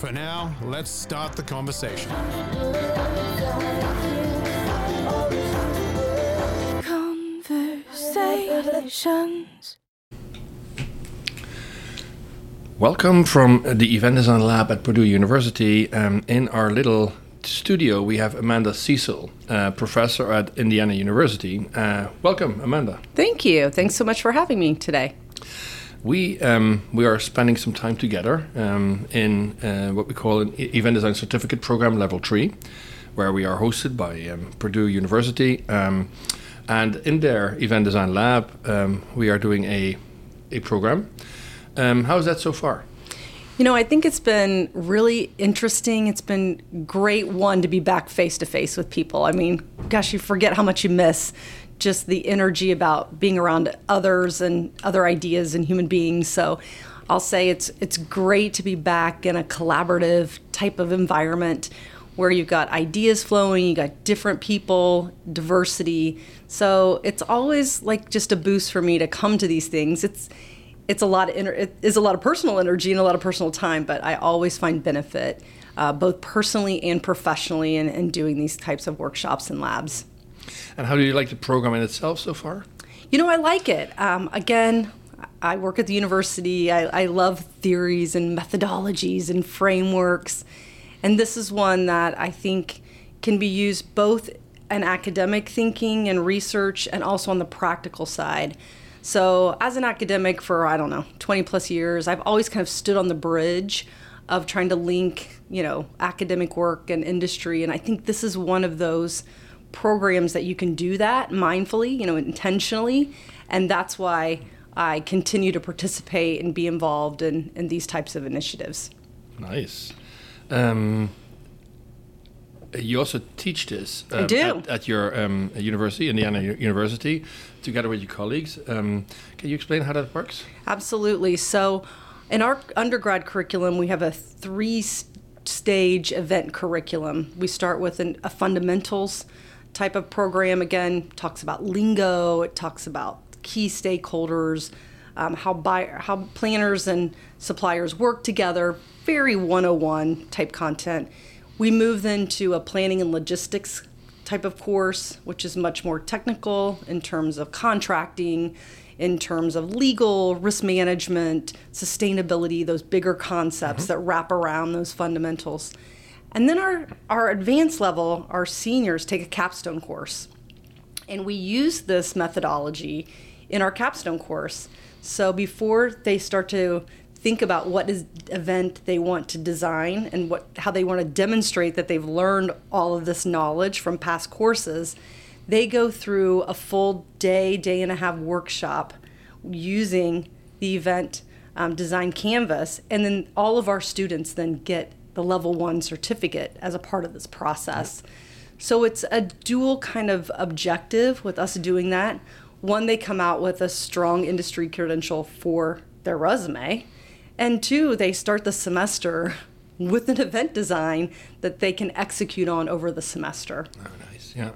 For now, let's start the conversation. Conversations. Welcome from the Event Design Lab at Purdue University. Um, in our little studio, we have Amanda Cecil, uh, professor at Indiana University. Uh, welcome, Amanda. Thank you. Thanks so much for having me today. We um, we are spending some time together um, in uh, what we call an event design certificate program level three, where we are hosted by um, Purdue University, um, and in their event design lab, um, we are doing a a program. Um, how is that so far? You know, I think it's been really interesting. It's been great one to be back face to face with people. I mean, gosh, you forget how much you miss just the energy about being around others and other ideas and human beings. So I'll say it's it's great to be back in a collaborative type of environment where you've got ideas flowing, you got different people, diversity. So it's always like just a boost for me to come to these things. It's it's a lot of ener- it is a lot of personal energy and a lot of personal time, but I always find benefit uh, both personally and professionally in, in doing these types of workshops and labs. And how do you like the program in itself so far? You know, I like it. Um, again, I work at the university. I, I love theories and methodologies and frameworks. And this is one that I think can be used both in academic thinking and research and also on the practical side. So, as an academic for, I don't know, 20 plus years, I've always kind of stood on the bridge of trying to link, you know, academic work and industry. And I think this is one of those programs that you can do that mindfully, you know, intentionally. And that's why I continue to participate and be involved in, in these types of initiatives. Nice. Um, you also teach this I do. At, at your um, university, Indiana U- University, together with your colleagues. Um, can you explain how that works? Absolutely. So, in our undergrad curriculum, we have a three stage event curriculum. We start with an, a fundamentals type of program. Again, talks about lingo, it talks about key stakeholders, um, how, buy, how planners and suppliers work together, very 101 type content. We move then to a planning and logistics type of course, which is much more technical in terms of contracting, in terms of legal, risk management, sustainability, those bigger concepts that wrap around those fundamentals. And then our, our advanced level, our seniors take a capstone course. And we use this methodology in our capstone course. So before they start to think about what is event they want to design and what how they want to demonstrate that they've learned all of this knowledge from past courses, they go through a full day, day and a half workshop using the event um, design canvas, and then all of our students then get the level one certificate as a part of this process. So it's a dual kind of objective with us doing that. One, they come out with a strong industry credential for their resume. And two, they start the semester with an event design that they can execute on over the semester. Oh, nice. Yeah.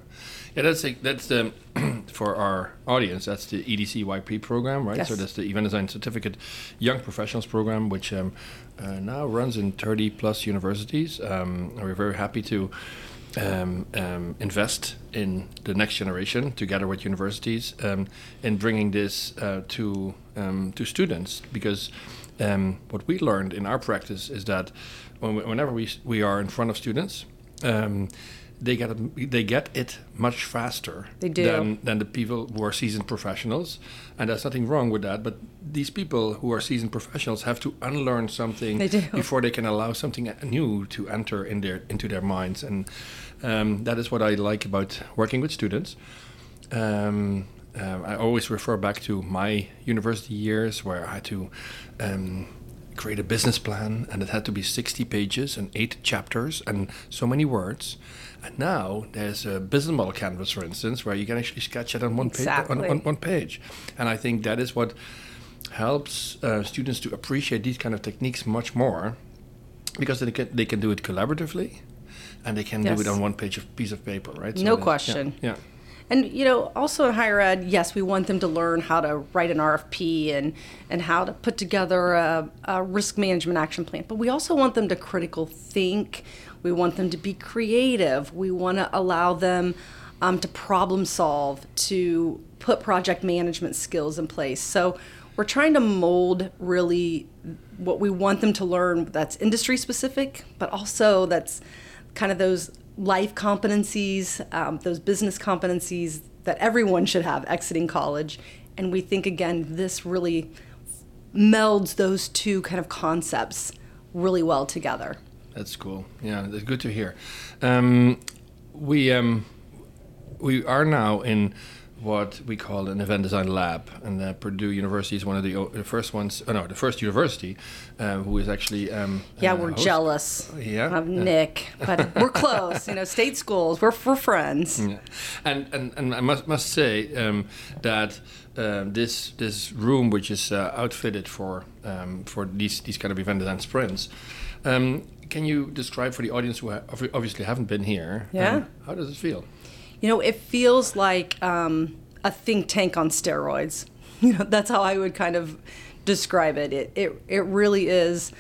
Yeah, that's a, that's the for our audience. That's the EDC EDCYP program, right? Yes. So that's the Event Design Certificate Young Professionals program, which um, uh, now runs in 30 plus universities. Um, and we're very happy to um, um, invest in the next generation together with universities um, in bringing this uh, to um, to students because um, what we learned in our practice is that when we, whenever we we are in front of students. They get a, they get it much faster than than the people who are seasoned professionals, and there's nothing wrong with that. But these people who are seasoned professionals have to unlearn something They before they can allow something new to enter in their into their minds, and um, that is what I like about working with students. Um, um, I always refer back to my university years where I had to um, create a business plan and it had to be 60 pages and eight chapters and so many words. And now there's a business model canvas, for instance, where you can actually sketch it on one, page, on, Exactly. on one page. And I think that is what helps uh, students to appreciate these kind of techniques much more because they can, they can do it collaboratively and they can do it on one page of piece of paper, right? No there's- yeah, question. yeah. And you know, also in higher ed, yes, we want them to learn how to write an RFP and and how to put together a, a risk management action plan. But we also want them to critical think. We want them to be creative. We want to allow them um, to problem solve, to put project management skills in place. So we're trying to mold really what we want them to learn that's industry specific, but also that's kind of those life competencies, um, those business competencies that everyone should have exiting college. And we think, again, this really melds those two kind of concepts really well together. That's cool. Yeah, that's good to hear. Um, we um, we are now in what we call an event design lab, and uh, Purdue University is one of the, o- the first ones. Oh no, the first university uh, who is actually. Um, Yeah, uh, we're host- jealous Yeah? of Nick, but we're close. You know, state schools, we're, we're friends. Yeah. And, and and I must must say um, that um, this this room, which is uh, outfitted for um, for these these kind of event design sprints, um, can you describe for the audience who ha- obviously haven't been here? Yeah. um, how does it feel? You know, it feels like um, a think tank on steroids. You know, that's how I would kind of describe it. It it, it really is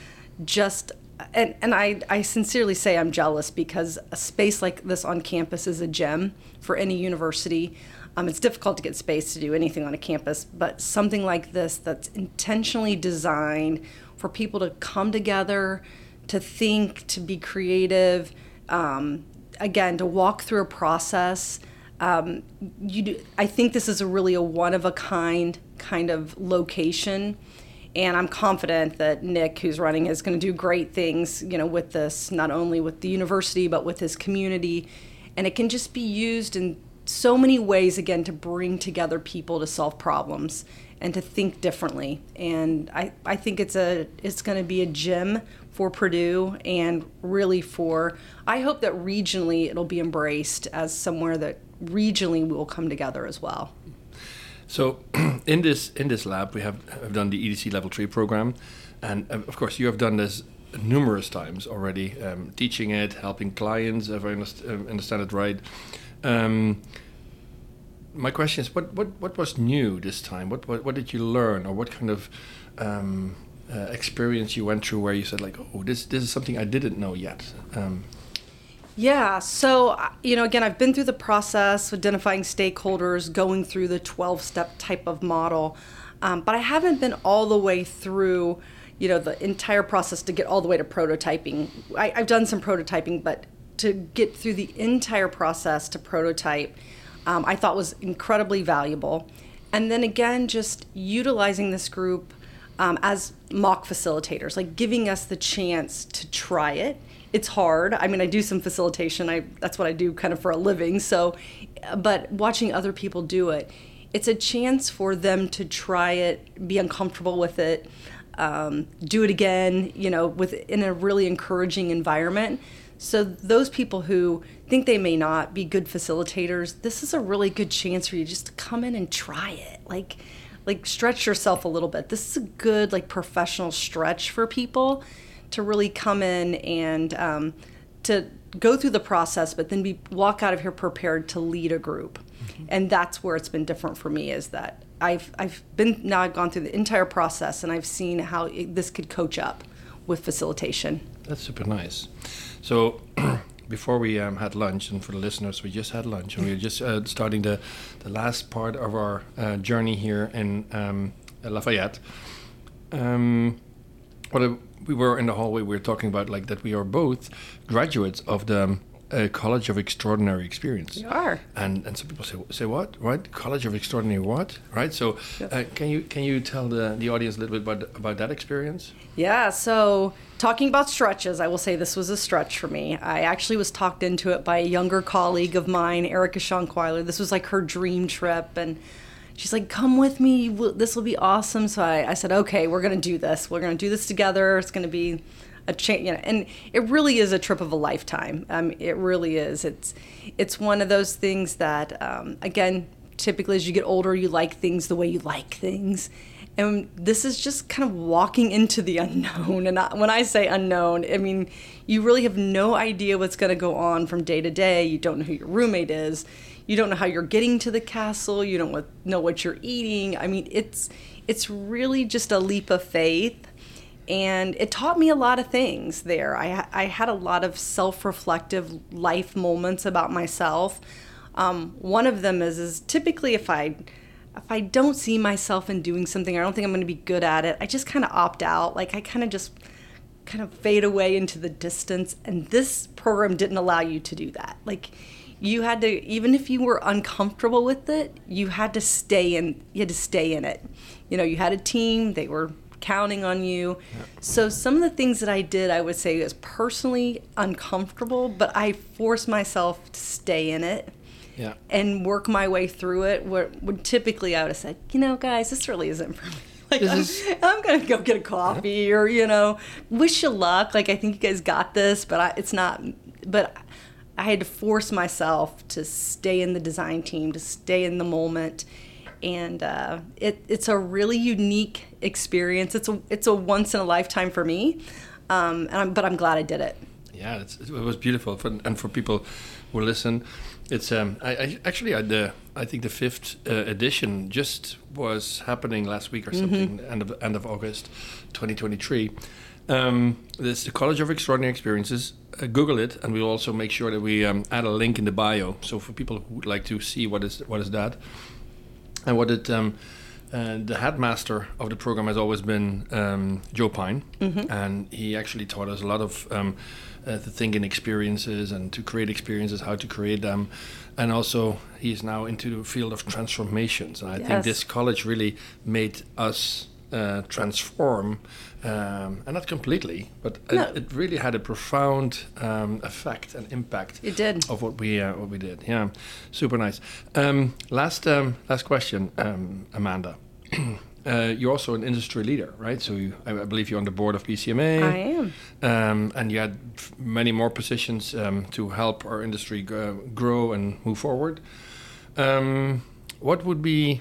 just and, and I, I sincerely say I'm jealous because a space like this on campus is a gem for any university. Um, it's difficult to get space to do anything on a campus, but something like this that's intentionally designed for people to come together, to think, to be creative, um, again, to walk through a process. Um, you do, I think this is a really a one of a kind kind of location and I'm confident that Nick, who's running, is going to do great things, you know, with this, not only with the university but with his community, and it can just be used in so many ways again to bring together people to solve problems and to think differently. And I, I think it's a it's going to be a gem for Purdue and really for I hope that regionally it'll be embraced as somewhere that regionally we will come together as well. So, in this in this lab, we have, have done the EDC Level Three program, and uh, of course, you have done this numerous times already, um, teaching it, helping clients, if I um, understand it right. Um, my question is, what, what, what was new this time? What, what, what did you learn, or what kind of um, uh, experience you went through where you said like, oh, this this is something I didn't know yet. Um, Yeah, so uh, you know, again, I've been through the process, identifying stakeholders, going through the 12 step type of model, um, but I haven't been all the way through, you know, the entire process to get all the way to prototyping. I, I've done some prototyping, but to get through the entire process to prototype, um, I thought was incredibly valuable. And then again, just utilizing this group um, as mock facilitators, like giving us the chance to try it. It's hard. I mean, I do some facilitation. I that's what I do kind of for a living. So, but watching other people do it, it's a chance for them to try it, be uncomfortable with it, um, do it again. You know, with in a really encouraging environment. So those people who think they may not be good facilitators, this is a really good chance for you just to come in and try it. Like like stretch yourself a little bit. This is a good like professional stretch for people to really come in and um, to go through the process, but then be walk out of here prepared to lead a group. And that's where it's been different for me is that I've I've been now I've gone through the entire process and I've seen how it, this could coach up with facilitation. That's super nice. So, before we um, had lunch, and for the listeners, we just had lunch, and we were just uh, starting the, the last part of our uh, journey here in um, Lafayette. Um, we were in the hallway, we were talking about like that we are both graduates of the a college of extraordinary experience. You are. And and some people say say what right college of extraordinary what right so uh, can you can you tell the, the audience a little bit about about that experience? Yeah, so talking about stretches, I will say this was a stretch for me. I actually was talked into it by a younger colleague of mine, Erica Schonkwiler. This was like her dream trip, and she's like, "Come with me. This will be awesome." So I, I said, "Okay, we're gonna do this. We're gonna do this together. It's gonna be." A change, you know, and it really is a trip of a lifetime. Um, it really is. It's it's one of those things that, um, again, typically as you get older, you like things the way you like things, and this is just kind of walking into the unknown. And I, when I say unknown, I mean you really have no idea what's going to go on from day to day. You don't know who your roommate is. You don't know how you're getting to the castle. You don't know what you're eating. I mean, it's it's really just a leap of faith and it taught me a lot of things there. I, I had a lot of self reflective life moments about myself. Um, one of them is, is typically if I if I don't see myself in doing something, I don't think I'm going to be good at it. I just kind of opt out. Like I kind of just kind of fade away into the distance. And this program didn't allow you to do that. Like you had to, even if you were uncomfortable with it, you had to stay in. You had to stay in it. You know, you had a team. They were counting on you. Yeah. So some of the things that I did, I would say, was personally uncomfortable, but I forced myself to stay in it. Yeah. And work my way through it. Where, when typically I would have said, you know, guys, this really isn't for me. Like, I'm, is... I'm, gonna go get a coffee, yeah. or you know, wish you luck. Like I think you guys got this, but I, it's not. But I had to force myself to stay in the design team, to stay in the moment, and uh, it, it's a really unique experience. It's a it's a once in a lifetime for me, um, and I'm, but I'm glad I did it. Yeah, it was beautiful, for, and for people who listen, it's um, I, I actually had the I think the fifth uh, edition just was happening last week or mm-hmm. something, mm-hmm. end of end of August, 2023. Um, it's the College of Extraordinary Experiences. Uh, Google it, and we'll also make sure that we um, add a link in the bio. So for people who would like to see what is what is that, and what it um, uh, the headmaster of the program has always been um, Joe Pine, mm-hmm. and he actually taught us a lot of um, uh, the thinking experiences and to create experiences, how to create them, and also he's now into the field of transformations. And I yes. think this college really made us uh, transform, um, and not completely, but no. it, it, really had a profound um, effect and impact. It did of what we uh, what we did. Yeah, super nice. Um, last um, last question, um, Amanda. Uh, you're also an industry leader, right? So you, I, I, believe you're on the board of PCMA. I am. Um, and you had many more positions um, to help our industry grow and move forward. Um, what would be,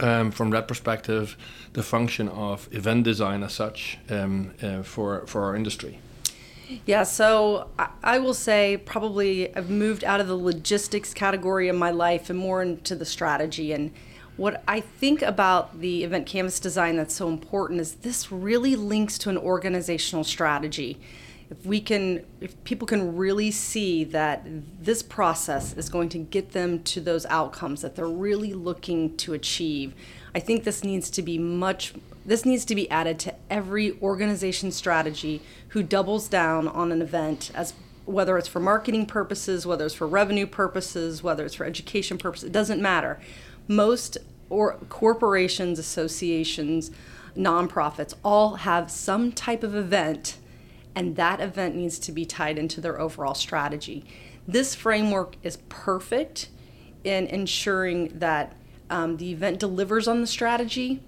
um, from that perspective, the function of event design as such um, uh, for for our industry? Yeah, so I will say probably I've moved out of the logistics category in my life and more into the strategy. And what I think about the event canvas design that's so important is this really links to an organizational strategy. If we can, if people can really see that this process is going to get them to those outcomes that they're really looking to achieve, I think this needs to be much this needs to be added to every organization strategy who doubles down on an event as whether it's for marketing purposes, whether it's for revenue purposes, whether it's for education purposes, it doesn't matter. Most or corporations, associations, nonprofits all have some type of event and that event needs to be tied into their overall strategy. This framework is perfect in ensuring that um, the event delivers on the strategy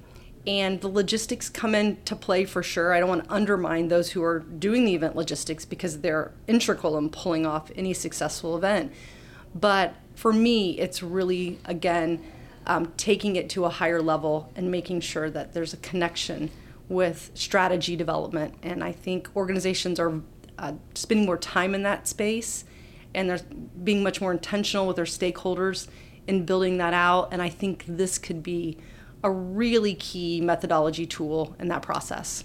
and the logistics come into play for sure. I don't want to undermine those who are doing the event logistics because they're integral in pulling off any successful event. But for me, it's really, again, um, taking it to a higher level and making sure that there's a connection with strategy development. And I think organizations are uh, spending more time in that space and they're being much more intentional with their stakeholders in building that out. And I think this could be a really key methodology tool in that process.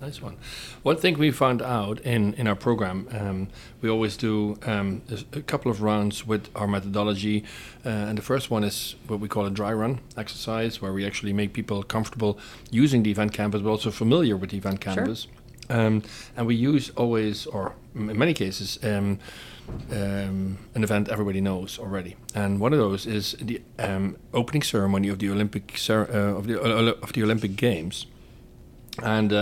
Nice one. One thing we found out in, in our program, um, we always do um, a couple of rounds with our methodology. Uh, and the first one is what we call a dry run exercise, where we actually make people comfortable using the event canvas, but also familiar with the event canvas. Sure. Um, and we use always, or in many cases, um, um, an event everybody knows already. And one of those is the um, opening ceremony of the Olympic cer- uh, of the uh, of the Olympic Games. And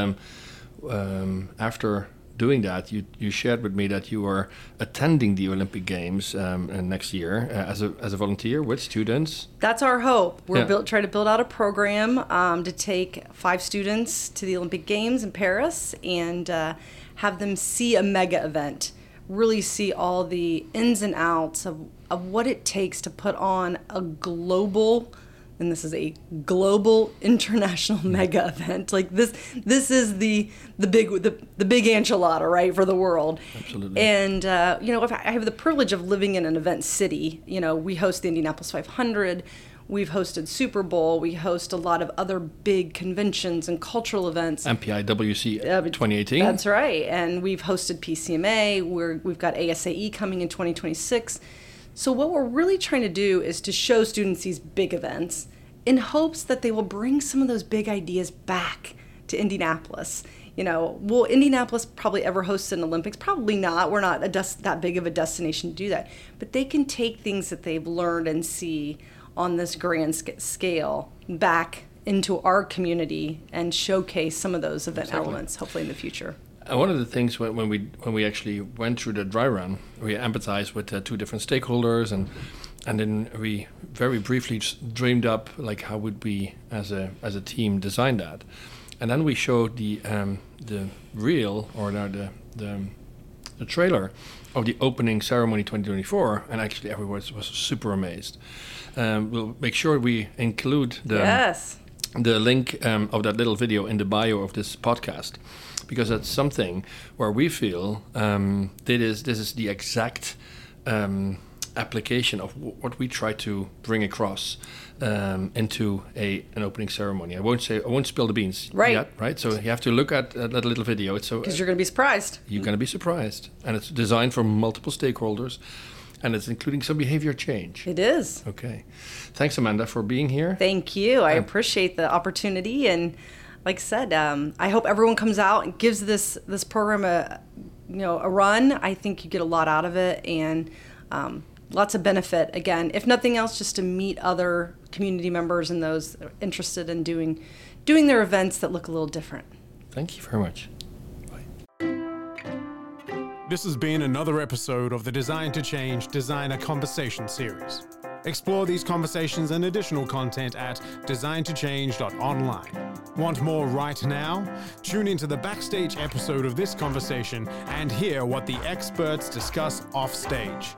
um, after doing that, you you shared with me that you are attending the Olympic Games um, uh, next year uh, as a as a volunteer with students. That's our hope. We're Yeah. built, trying to build out a program um, to take five students to the Olympic Games in Paris and uh, have them see a mega event, really see all the ins and outs of, of what it takes to put on a global and this is a global international mega event like this this is the the big the, the big enchilada right for the world Absolutely. and uh, you know if I have the privilege of living in an event city you know we host the indianapolis 500 we've hosted super bowl we host a lot of other big conventions and cultural events MPI WEC uh, 2018. That's right. And we've hosted PCMA. We're, we've got ASAE coming in 2026. So, what we're really trying to do is to show students these big events in hopes that they will bring some of those big ideas back to Indianapolis. You know, will Indianapolis probably ever host an Olympics? Probably not. We're not a des- that big of a destination to do that. But they can take things that they've learned and see on this grand sc- scale back into our community and showcase some of those event Exactly. elements hopefully in the future. And one of the things when, when we when we actually went through the dry run, we empathized with uh, two different stakeholders, and and then we very briefly dreamed up like how would we as a as a team design that, and then we showed the um, the reel or the the, the the trailer of the opening ceremony 2024, and actually everyone was, was super amazed. Um, we'll make sure we include the yes. the link um, of that little video in the bio of this podcast because that's something where we feel um, that is this is the exact um, application of w- what we try to bring across um, into a an opening ceremony. I won't say I won't spill the beans Right. yet, right? So you have to look at uh, that little video. It's so Because you're going to be surprised. you're going to be surprised, and it's designed for multiple stakeholders, and it's including some behavior change. It is. Okay, thanks Amanda for being here. Thank you. I appreciate the opportunity, and like I said, um, I hope everyone comes out and gives this this program a you know a run. I think you get a lot out of it, and um, lots of benefit. Again, if nothing else, just to meet other community members and those interested in doing doing their events that look a little different. Thank you very much. Bye. This has been another episode of the Design to Change Designer Conversation series. Explore these conversations and additional content at designtochange.online. Want more right now? Tune into the backstage episode of this conversation and hear what the experts discuss offstage.